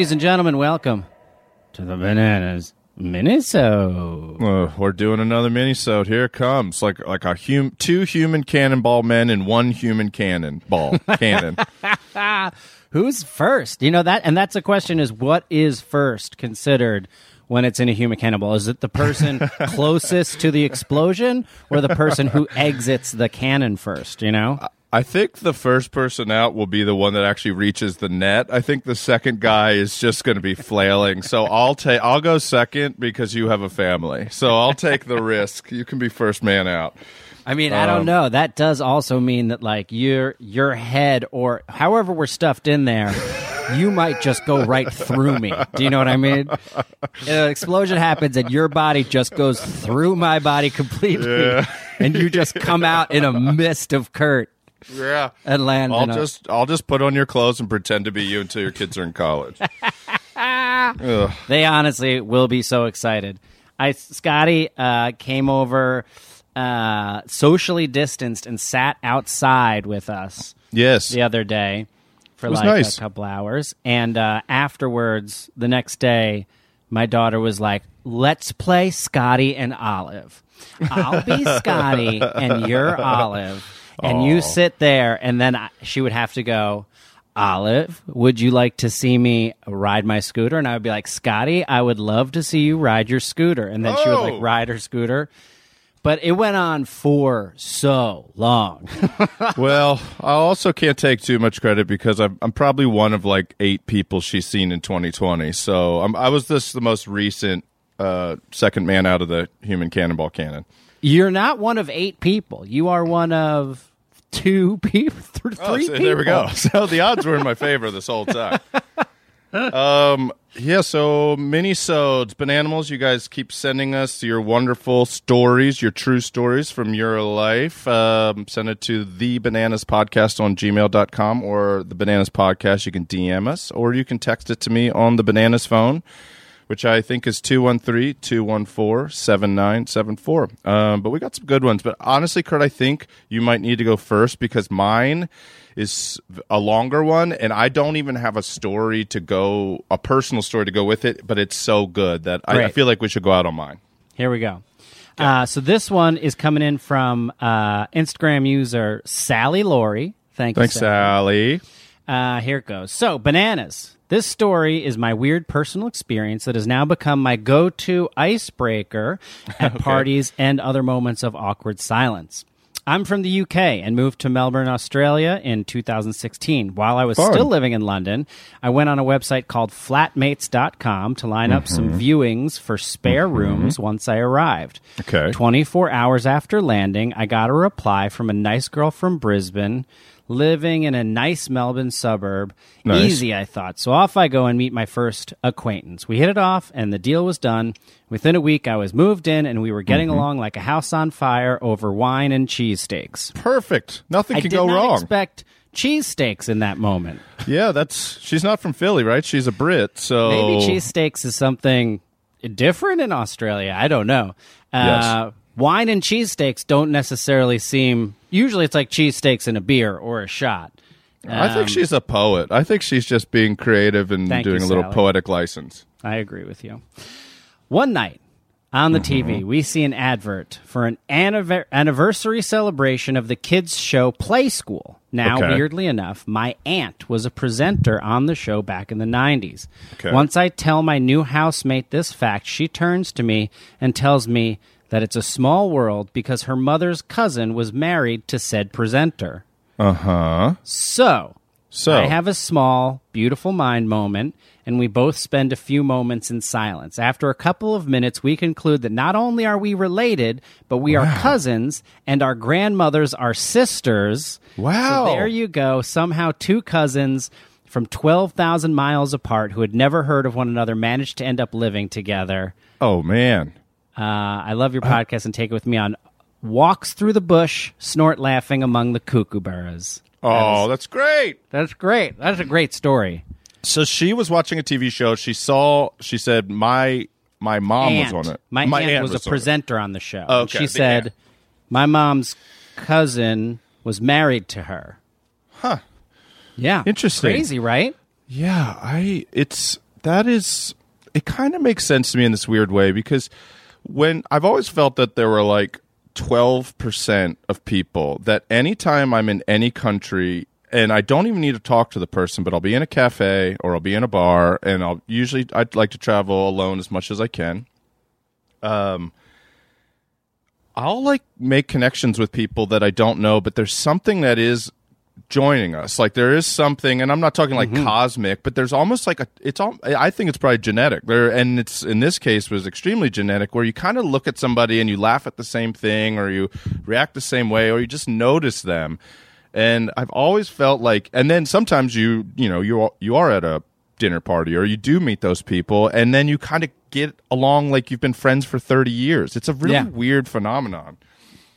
Ladies and gentlemen, welcome to the Bananas Minisode. Uh, we're doing another mini-sode. Here it comes. Like like a hum- two human cannonball men and one human cannonball cannon. Who's first? You know that, and that's a question: is what is first considered when it's in a human cannonball? Is it the person closest to the explosion, or the person who exits the cannon first? You know, I think the first person out will be the one that actually reaches the net. I think the second guy is just going to be flailing. So I'll take I'll go second because you have a family. So I'll take the risk. You can be first man out. I mean, I Um, don't know. That does also mean that like your your head or however we're stuffed in there, you might just go right through me. Do you know what I mean? An explosion happens and your body just goes through my body completely, and you just come out in a mist of Kurt Yeah. and land. I'll just I'll just put on your clothes and pretend to be you until your kids are in college. They honestly will be so excited. I Scotty uh, came over, uh, socially distanced, and sat outside with us. Yes. the other day for like nice. a couple hours. And uh, afterwards, the next day, my daughter was like, let's play Scotty and Olive. I'll be Scotty and you're Olive. And you sit there, and then I, she would have to go, Olive, would you like to see me ride my scooter? And I would be like, Scotty, I would love to see you ride your scooter. And then she would Oh. like ride her scooter. But it went on for so long. Well, I also can't take too much credit because I'm, I'm probably one of like eight people she's seen in 2020. So I'm, I was this the most recent uh, second man out of the human cannonball cannon. You're not one of eight people. You are one of two people, th- three Oh, so people. there we go. So the odds were in my favor this whole time. um, yeah. So mini-sodes, bananimals. You guys keep sending us your wonderful stories, your true stories from your life. Um, send it to the bananas podcast on gmail.com or the bananas podcast. You can DM us or you can text it to me on the bananas phone which I think is 213-214-7974. Um, but we got some good ones. But honestly, Kurt, I think you might need to go first because mine is a longer one, and I don't even have a story to go, a personal story to go with it, but it's so good that I, I feel like we should go out on mine. Here we go. Uh, so this one is coming in from uh, Instagram user Sally Laurie. Thank you, Thanks, Sally. Uh, here it goes. So, bananas. This story is my weird personal experience that has now become my go to icebreaker at parties and other moments of awkward silence. I'm from the UK and moved to Melbourne, Australia in 2016. While I was Fun. still living in London, I went on a website called flatmates.com to line up some mm-hmm. viewings for spare mm-hmm. rooms once I arrived. Okay. 24 hours after landing, I got a reply from a nice girl from Brisbane living in a nice Melbourne suburb. Nice. Easy, I thought. So off I go and meet my first acquaintance. We hit it off, and the deal was done. Within a week, I was moved in, and we were getting Mm-hmm. along like a house on fire over wine and cheesesteaks. Perfect. Nothing I could go wrong. expect cheesesteaks in that moment. yeah, that's she's not from Philly, right? She's a Brit, so Maybe cheesesteaks is something different in Australia. I don't know. Uh, Wine and cheesesteaks don't necessarily seem. Usually, it's like cheesesteaks and a beer or a shot. I think Um, she's a poet. I think she's just being creative and Thank you, doing a little Sally. poetic license. I agree with you. One night on the TV, we see an advert for an anniver- anniversary celebration of the kids' show Play School. Now, Okay. weirdly enough, my aunt was a presenter on the show back in the 90s. Okay. Once I tell my new housemate this fact, she turns to me and tells me that it's a small world because her mother's cousin was married to said presenter. Uh huh. So, So I have a small, beautiful mind moment, and we both spend a few moments in silence. After a couple of minutes, we conclude that not only are we related, but we are cousins, and our grandmothers are sisters. Wow. So there you go. Somehow, two cousins from 12,000 miles apart who had never heard of one another managed to end up living together. Oh man. Uh, I love your podcast and take it with me on walks through the bush, snort laughing among the kookaburras. Oh, that's great. That's great. That's a great story. So she was watching a TV show. She saw. She said, "My my mom aunt. was on it. My, aunt, was, on a it. presenter on the show. Okay, And she the said, aunt. "My mom's cousin was married to her." Huh. Yeah. Interesting. Crazy, right? Yeah, I it's that is it kind of makes sense to me in this weird way because when I've always felt that there were like 12% of people that anytime I'm in any country and I don't even need to talk to the person, but I'll be in a cafe or I'll be in a bar and I'll usually I'd like to travel alone as much as I can. Um I'll like make connections with people that I don't know, but there's something that is joining us. Like there is something, and I'm not talking like cosmic, but there's almost like a. It's all. I think it's probably genetic. There, and it's in this case was extremely genetic, where you kind of look at somebody and you laugh at the same thing, or you react the same way, or you just notice them. And I've always felt like, and then sometimes you, you know, you you are at a dinner party or you do meet those people, and then you kind of get along like you've been friends for 30 years. It's a really Yeah. weird phenomenon.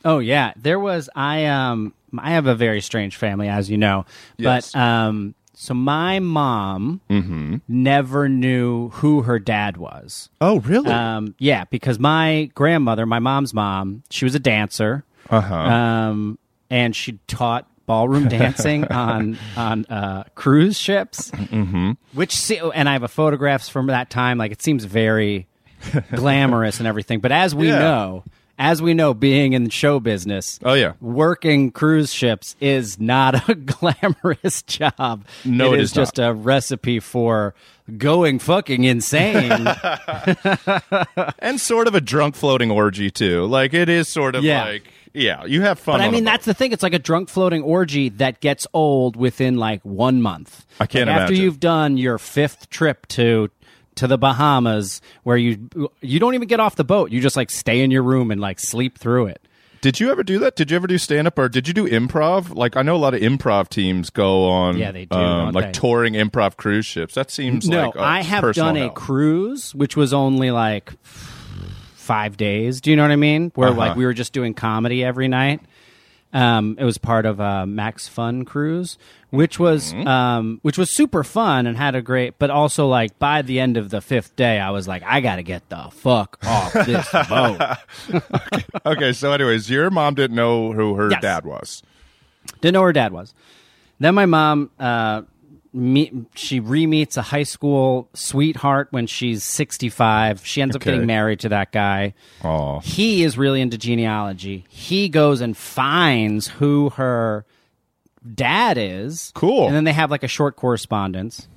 Oh yeah, there was I um I have a very strange family as you know. Yes. But um so my mom Mm-hmm. never knew who her dad was. Oh, really? Um yeah, because my grandmother, my mom's mom, she was a dancer. uh huh. Um and she taught ballroom dancing on on uh, cruise ships. Mm-hmm. Which se- and I have a photographs from that time. Like it seems very glamorous and everything. But as we Yeah. know, as we know, being in show business, Oh, yeah. working cruise ships is not a glamorous job. No, it it is is just a recipe for going fucking insane. and sort of a drunk floating orgy too. Like it is sort of Yeah. like yeah, you have fun. But I mean, that's the thing. It's like a drunk floating orgy that gets old within like one month. I can't Like, After you've done your fifth trip to to the Bahamas, where you you don't even get off the boat, you just like stay in your room and like sleep through it. Did you ever do that? Did you ever do stand up or did you do improv? Like I know a lot of improv teams go on Yeah, they do, um, like they? touring improv cruise ships. That seems No, like a I have done a hell. cruise, which was only like five days. Do you know what I mean? Where Uh-huh. like we were just doing comedy every night. Um, it was part of a Max Fun cruise, which was Mm-hmm. um, which was super fun and had a great. But also, like by the end of the fifth day, I was like, I got to get the fuck off this boat. Okay, so anyways, your mom didn't know who her Yes. dad was. Didn't know who her dad was. Then my mom, uh, meet, she re-meets a high school sweetheart when she's 65. She ends up getting married to that guy. Oh, He is really into genealogy. He goes and finds who her dad is. Cool. And then they have like a short correspondence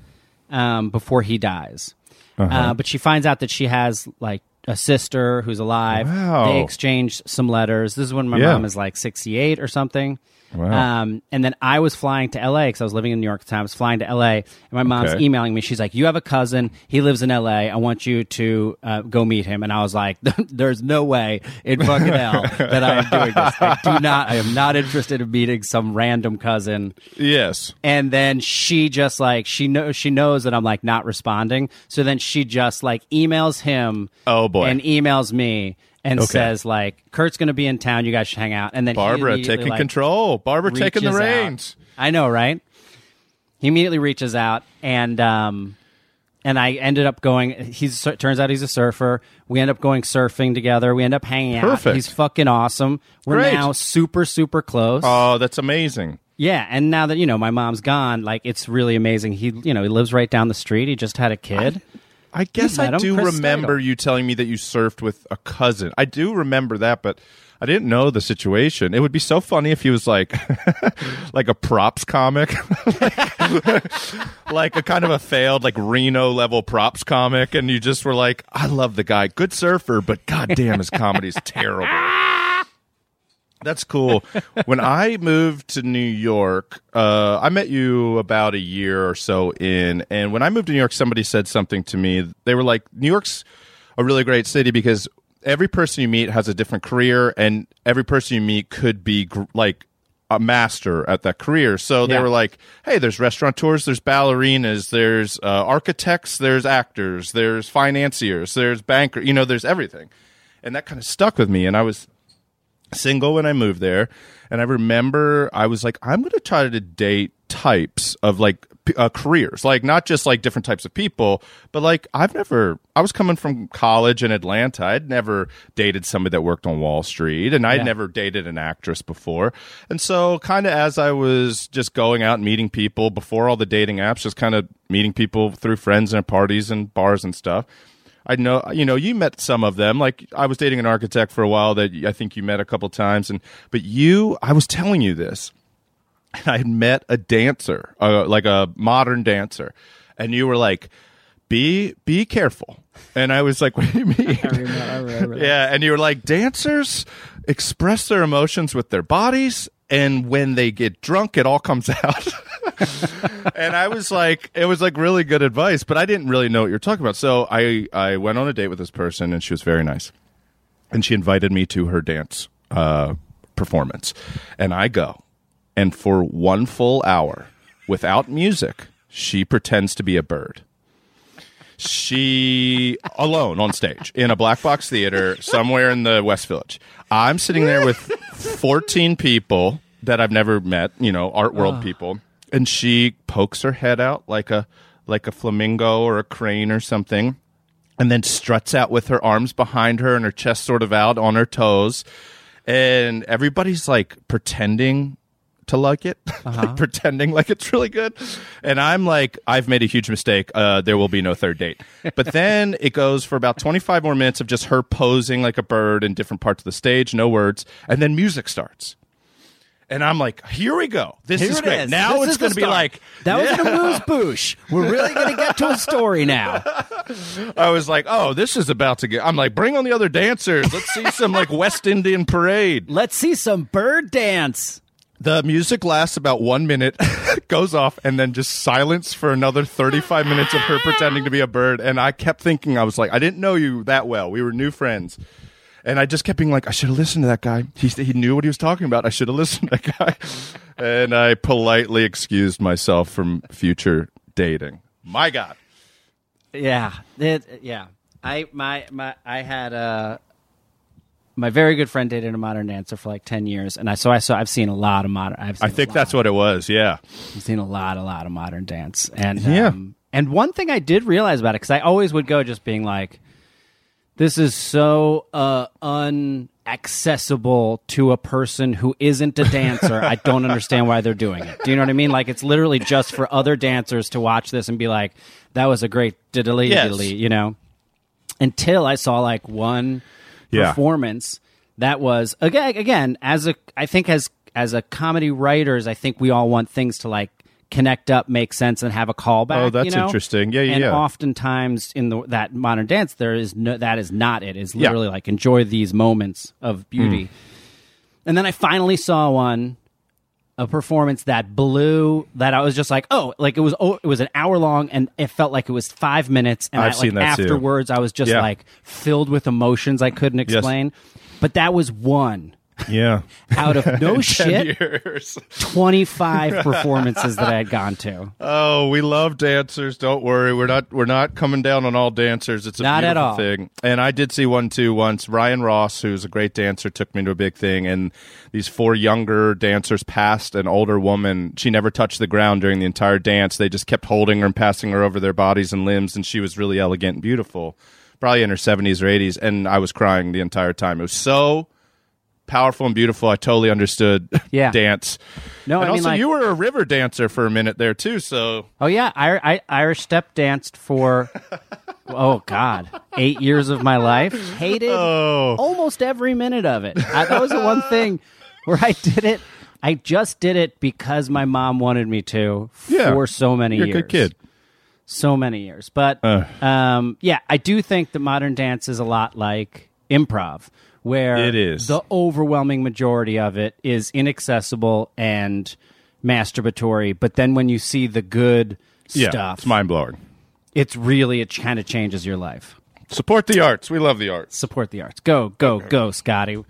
um, before he dies. Uh-huh. uh but she finds out that she has like a sister who's alive. Wow. They exchange some letters. This is when my Yeah. mom is like 68 or something. Wow. Um, and then I was flying to LA because I was living in New York at the time. I was flying to LA, and my mom's Okay. emailing me. She's like, "You have a cousin. He lives in LA. I want you to uh, go meet him." And I was like, "There's no way in fucking hell that I am doing this. I do not. I am not interested in meeting some random cousin." yes. And then she just like she knows she knows that I'm like not responding. So then she just like emails him. Oh, boy. And emails me and Okay. says like Kurt's going to be in town. You guys should hang out. And then Barbara taking like, control. Barbara taking the reaches out. reins. I know, right? He immediately reaches out, and um, and I ended up going. He's turns out he's a surfer. We end up going surfing together. We end up hanging out. Perfect. He's fucking awesome. We're Great. now super super close. Oh, that's amazing. yeah, and now that you know my mom's gone, like it's really amazing. He you know he lives right down the street. He just had a kid. I guess I do Chris remember Steigle. you telling me that you surfed with a cousin. I do remember that, but I didn't know the situation. It would be so funny if he was like, like a props comic, like a kind of a failed like Reno level props comic, and you just were like, I love the guy, good surfer, but goddamn, his comedy's terrible. That's cool. when I moved to New York, uh, I met you about a year or so in, and when I moved to New York, somebody said something to me. They were like, "New York's a really great city because every person you meet has a different career, and every person you meet could be gr- like a master at that career. So they were like, "Hey, there's restaurateurs, there's ballerinas, there's uh, architects, there's actors, there's financiers, there's banker. You know, there's everything." And that kind of stuck with me. And I was single when I moved there, and I remember I was like, I'm going to try to date types of like uh, careers, like not just like different types of people, but like I've never. I was coming from college in Atlanta. I'd never dated somebody that worked on Wall Street, and I'd Yeah. never dated an actress before. And so, kind of as I was just going out and meeting people before all the dating apps, just kind of meeting people through friends and parties and bars and stuff. I know, you know, you met some of them. Like I was dating an architect for a while that I think you met a couple times, and but you, I was telling you this. and I had met a dancer, uh, like a modern dancer, and you were like, "Be be careful." And I was like, "What do you mean?" yeah, and you were like, "Dancers express their emotions with their bodies, and when they get drunk, it all comes out." and I was like, it was like really good advice, but I didn't really know what you're talking about. So I I went on a date with this person, and she was very nice, and she invited me to her dance uh, performance, and I go, and for one full hour, without music, she pretends to be a bird. She alone on stage in a black box theater somewhere in the West Village. I'm sitting there with 14 people that I've never met, you know, art world people, and she pokes her head out like a like a flamingo or a crane or something and then struts out with her arms behind her and her chest sort of out on her toes. And everybody's like pretending to like it, like pretending like it's really good. And I'm like, I've made a huge mistake. Uh, there will be no third date. But then it goes for about 25 more minutes of just her posing like a bird in different parts of the stage, no words. And then music starts. And I'm like, here we go. This Here is it great. is. Now This it's going to be like, That was an amuse bouche. We're really going to get to a story now. I was like, oh, this is about to get. I'm like, bring on the other dancers. Let's see some like West Indian parade. Let's see some bird dance. The music lasts about one minute, goes off, and then just silence for another 35 minutes of her pretending to be a bird. And I kept thinking, I was like, I didn't know you that well. We were new friends. And I just kept being like, I should have listened to that guy. He, he knew what he was talking about. I should have listened to that guy. And I politely excused myself from future dating. My God. Yeah, it, yeah. I my my I had a my very good friend dated a modern dancer for like ten years, and I so I saw I've seen a lot of modern. I've seen I think that's what it was. Yeah. I've seen a lot, a lot of modern dance, and Yeah. um, and one thing I did realize about it because I always would go just being like, this is so uh, unaccessible to a person who isn't a dancer. I don't understand why they're doing it. Do you know what I mean? Like it's literally just for other dancers to watch this and be like, that was a great diddly Yes. diddly, you know. Until I saw like one Yeah. performance that was again again as a I think as as a comedy writers, I think we all want things to like connect up, make sense, and have a callback. Oh, that's you know? interesting. Yeah, yeah, And yeah. oftentimes in the that modern dance, there is no that is not it. It's Yeah. literally like enjoy these moments of beauty. Mm. And then I finally saw one, a performance that blew. That I was just like, oh, like it was. Oh, it was an hour long, and it felt like it was five minutes. And I've I, seen like, that too. afterwards, I was just Yeah. like filled with emotions I couldn't explain. But that was one Yeah. out of no shit. years. 25 performances that I had gone to. Oh, we love dancers. Don't worry, we're not we're not coming down on all dancers. It's a Not at all. thing. And I did see one too once. Ryan Ross, who's a great dancer, took me to a big thing, and these four younger dancers passed an older woman. She never touched the ground during the entire dance. They just kept holding her and passing her over their bodies and limbs, and she was really elegant and beautiful. Probably in her seventies or eighties, and I was crying the entire time. It was so powerful and beautiful. I totally understood Yeah. dance. No, and I mean, also like- you were a river dancer for a minute there too. So Oh yeah, I, I Irish step danced for oh god, eight years of my life. Hated Oh. almost every minute of it. I, that was the one thing where I did it. I just did it because my mom wanted me to Yeah. for so many you're a years. good kid. so many years. But Uh. um, yeah, I do think that modern dance is a lot like improv, where It is. the overwhelming majority of it is inaccessible and masturbatory. But then when you see the good Yeah, stuff, it's mind blowing. it's really it kind of changes your life. Support the arts. We love the arts. Support the arts. Go, go, go, Scotty.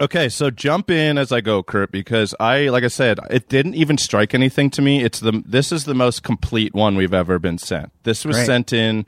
Okay, so jump in as I go, Kurt, because I, like I said, it didn't even strike anything to me. It's the this is the most complete one we've ever been sent. This was Great. sent in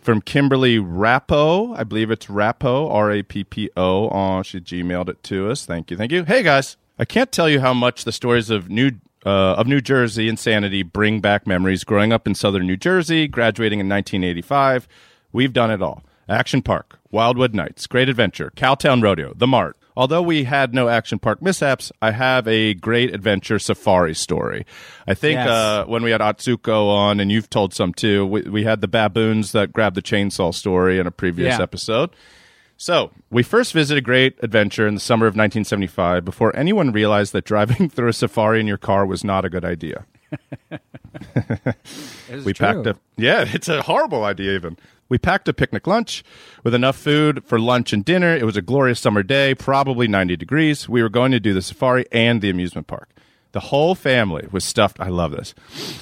from Kimberly Rappo. I believe it's Rappo, R A P P O. Oh, she Gmailed it to us. Thank you, thank you. Hey guys, I can't tell you how much the stories of New uh, of New Jersey insanity bring back memories. Growing up in southern New Jersey, graduating in 1985, we've done it all. Action Park, Wildwood Nights, Great Adventure, Cowtown Rodeo, The Mart. Although we had no action park mishaps, I have a great adventure safari story. I think Yes. uh, when we had Atsuko on, and you've told some too, we, we had the baboons that grabbed the chainsaw story in a previous Yeah. episode. So, we first visited Great Adventure in the summer of 1975 before anyone realized that driving through a safari in your car was not a good idea. we packed up. yeah it's a horrible idea even we packed a picnic lunch with enough food for lunch and dinner it was a glorious summer day probably 90 degrees we were going to do the safari and the amusement park the whole family was stuffed i love this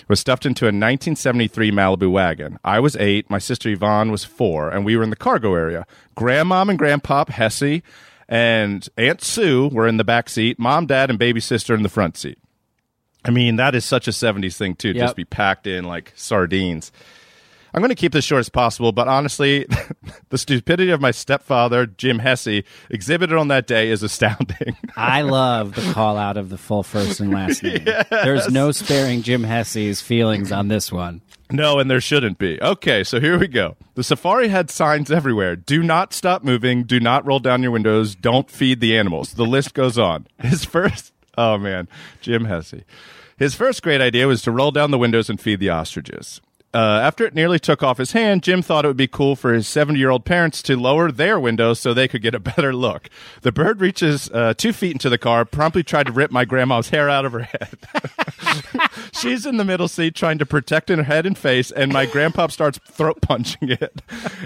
was stuffed into a 1973 malibu wagon i was eight my sister yvonne was four and we were in the cargo area grandmom and grandpop hesse and aunt sue were in the back seat mom dad and baby sister in the front seat I mean, that is such a 70s thing, too. Yep. Just be packed in like sardines. I'm going to keep this short as possible, but honestly, the stupidity of my stepfather, Jim Hesse, exhibited on that day is astounding. I love the call out of the full first and last name. There's no sparing Jim Hesse's feelings on this one. no, and there shouldn't be. Okay, so here we go. The safari had signs everywhere. Do not stop moving. Do not roll down your windows. Don't feed the animals. The list goes on. His first, oh man, Jim Hesse. His first great idea was to roll down the windows and feed the ostriches. Uh, after it nearly took off his hand, Jim thought it would be cool for his 70 year old parents to lower their windows so they could get a better look. The bird reaches uh, two feet into the car, promptly tried to rip my grandma's hair out of her head. She's in the middle seat trying to protect her head and face, and my grandpa starts throat punching it.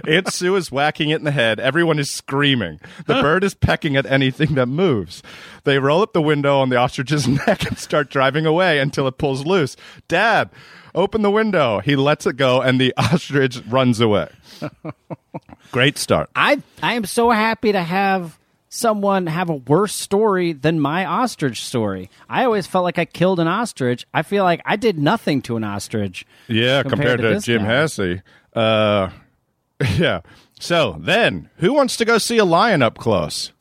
Aunt Sue is whacking it in the head. Everyone is screaming. The bird is pecking at anything that moves. They roll up the window on the ostrich's neck and start driving away until it pulls loose. Dad, open the window. He lets it go, and the ostrich runs away. Great start. I I am so happy to have someone have a worse story than my ostrich story. I always felt like I killed an ostrich. I feel like I did nothing to an ostrich. Yeah, compared, compared to to, Jim guy. Hesse. Uh, yeah. So then, who wants to go see a lion up close?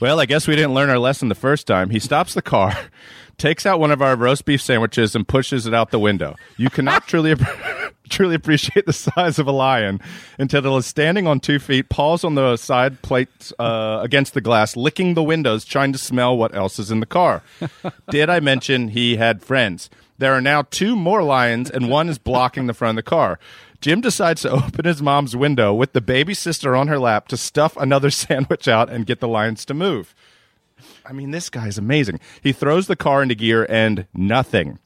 well, I guess we didn't learn our lesson the first time. He stops the car, takes out one of our roast beef sandwiches, and pushes it out the window. You cannot truly. Truly appreciate the size of a lion until it is standing on two feet, paws on the side plates uh, against the glass, licking the windows, trying to smell what else is in the car. Did I mention he had friends? There are now two more lions, and one is blocking the front of the car. Jim decides to open his mom's window with the baby sister on her lap to stuff another sandwich out and get the lions to move. I mean, this guy's amazing. He throws the car into gear and nothing.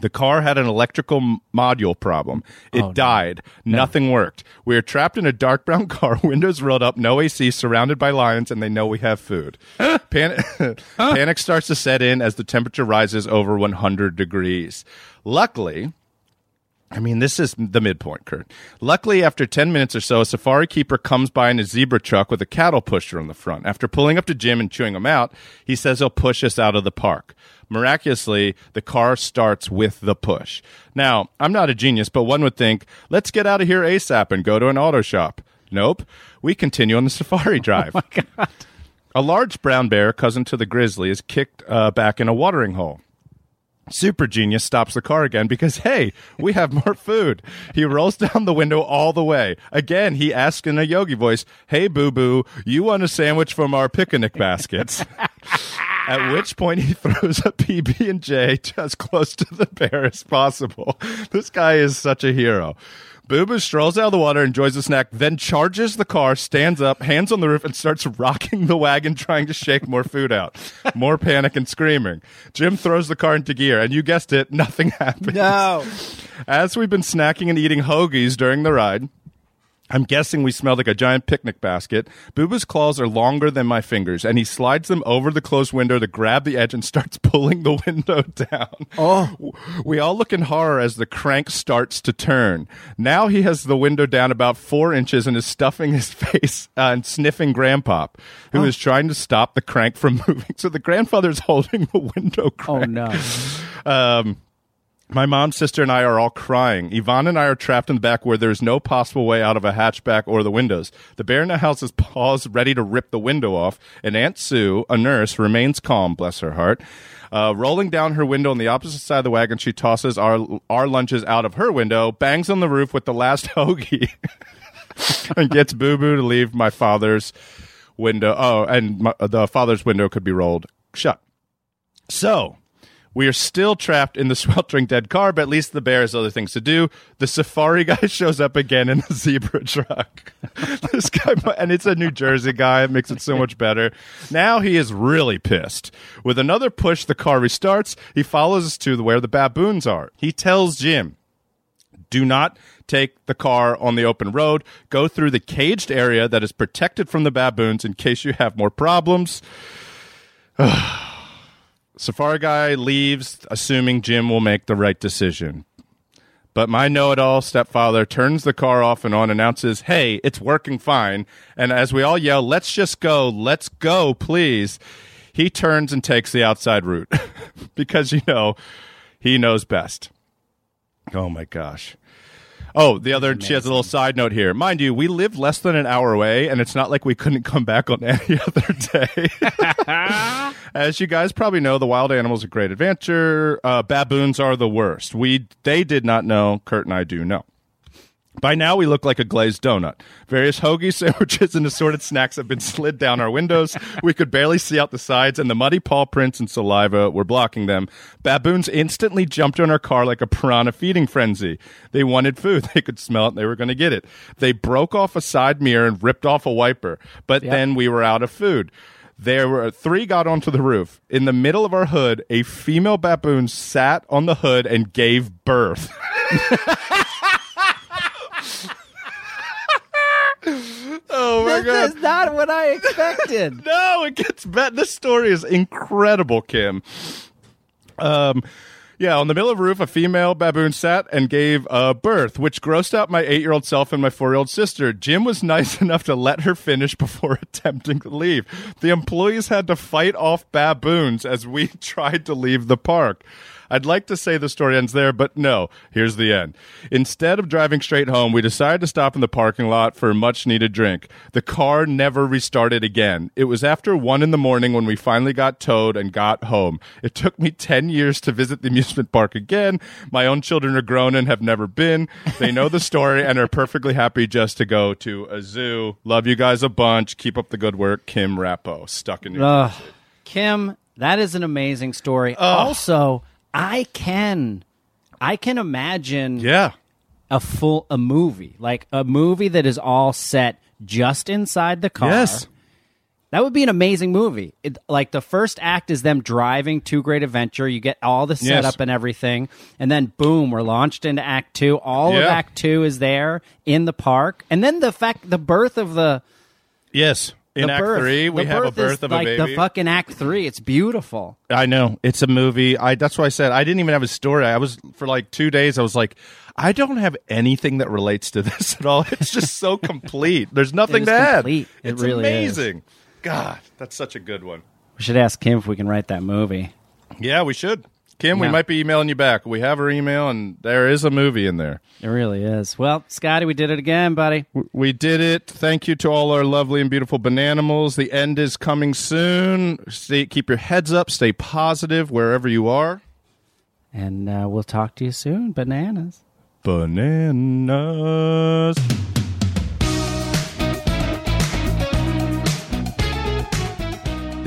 The car had an electrical module problem. It oh, died. Nothing worked. We are trapped in a dark brown car, windows rolled up, no AC, surrounded by lions, and they know we have food. Pan- Panic starts to set in as the temperature rises over 100 degrees. Luckily, I mean, this is the midpoint, Kurt. Luckily, after 10 minutes or so, a safari keeper comes by in a zebra truck with a cattle pusher on the front. After pulling up to Jim and chewing him out, he says he'll push us out of the park. Miraculously, the car starts with the push. Now, I'm not a genius, but one would think, let's get out of here ASAP and go to an auto shop. Nope. We continue on the safari drive. A large brown bear, cousin to the grizzly, is kicked uh, back in a watering hole. Super Genius stops the car again because, hey, we have more food. He rolls down the window all the way. Again, he asks in a yogi voice, Hey, boo boo, you want a sandwich from our picnic baskets? At which point he throws a PB and J as close to the bear as possible. This guy is such a hero. Boo Boo strolls out of the water, enjoys the snack, then charges the car, stands up, hands on the roof, and starts rocking the wagon, trying to shake more food out. More panic and screaming. Jim throws the car into gear, and you guessed it, nothing happens. No. As we've been snacking and eating hoagies during the ride, I'm guessing we smelled like a giant picnic basket. Boo Boo's claws are longer than my fingers, and he slides them over the closed window to grab the edge and starts pulling the window down. Oh. We all look in horror as the crank starts to turn. Now he has the window down about four inches and is stuffing his face uh, and sniffing Grandpop, who is trying to stop the crank from moving. So the grandfather's holding the window crank. Oh no. Um, my mom, sister, and I are all crying. Yvonne and I are trapped in the back where there's no possible way out of a hatchback or the windows. The bear in the house is paused, ready to rip the window off, and Aunt Sue, a nurse, remains calm, bless her heart. Uh, rolling down her window on the opposite side of the wagon, she tosses our our lunches out of her window, bangs on the roof with the last hoagie, and gets Boo Boo to leave my father's window. Oh, and my, the father's window could be rolled shut. So, we are still trapped in the sweltering dead car, but at least the bear has other things to do. The safari guy shows up again in the zebra truck. this guy, and it's a New Jersey guy. It makes it so much better. Now he is really pissed. With another push, the car restarts. He follows us to where the baboons are. He tells Jim, do not take the car on the open road. Go through the caged area that is protected from the baboons in case you have more problems. Safari guy leaves, assuming Jim will make the right decision. But my know it all stepfather turns the car off and on, announces, Hey, it's working fine. And as we all yell, Let's just go, let's go, please, he turns and takes the outside route because, you know, he knows best. Oh my gosh. Oh, the other, she has a little side note here. Mind you, we live less than an hour away, and it's not like we couldn't come back on any other day. As you guys probably know, the wild animals are great adventure. Uh, baboons are the worst. We they did not know. Kurt and I do know. By now, we look like a glazed donut. Various hoagie sandwiches and assorted snacks have been slid down our windows. We could barely see out the sides, and the muddy paw prints and saliva were blocking them. Baboons instantly jumped on our car like a piranha feeding frenzy. They wanted food. They could smell it. They were going to get it. They broke off a side mirror and ripped off a wiper. But then we were out of food. There were three got onto the roof. In the middle of our hood, a female baboon sat on the hood and gave birth. oh my god. This is not what I expected. No, it gets better. This story is incredible, Kim. Um, yeah, on the middle of the roof, a female baboon sat and gave uh, birth, which grossed out my eight year old self and my four year old sister. Jim was nice enough to let her finish before attempting to leave. The employees had to fight off baboons as we tried to leave the park. I'd like to say the story ends there, but no. Here's the end. Instead of driving straight home, we decided to stop in the parking lot for a much needed drink. The car never restarted again. It was after one in the morning when we finally got towed and got home. It took me 10 years to visit the amusement park again. My own children are grown and have never been. They know the story and are perfectly happy just to go to a zoo. Love you guys a bunch. Keep up the good work. Kim Rappo, stuck in New Ugh. Kim, that is an amazing story. Also, I can I can imagine Yeah. a full a movie. Like a movie that is all set just inside the car. Yes. That would be an amazing movie. It, like the first act is them driving to Great Adventure. You get all the setup Yes. and everything, and then boom, we're launched into Act Two. All of Act Two is there in the park, and then the fact the birth of the Yes. In the Act birth, Three, we the have a birth is of like a baby. the fucking Act Three. It's beautiful. I know it's a movie. I that's why I said I didn't even have a story. I was for like two days. I was like, I don't have anything that relates to this at all. It's just so complete. There's nothing is to add. complete. It it's really is. amazing. God, that's such a good one. We should ask Kim if we can write that movie. Yeah, we should. Kim, we might be emailing you back. We have her email, and there is a movie in there. It really is. Well, Scotty, we did it again, buddy. We did it. Thank you to all our lovely and beautiful bananimals. The end is coming soon. Stay, keep your heads up. Stay positive wherever you are. And uh, we'll talk to you soon. Bananas. Bananas.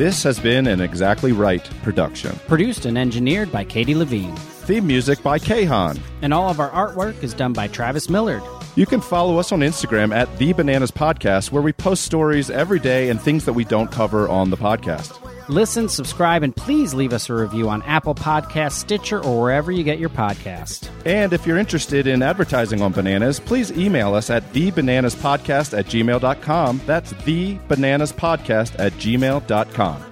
This has been an Exactly Right production. Produced and engineered by Katie Levine. Theme music by Kahan. And all of our artwork is done by Travis Millard. You can follow us on Instagram at The Bananas Podcast, where we post stories every day and things that we don't cover on the podcast. Listen, subscribe, and please leave us a review on Apple Podcasts, Stitcher, or wherever you get your podcast. And if you're interested in advertising on Bananas, please email us at thebananaspodcast at gmail.com. That's thebananaspodcast at gmail.com.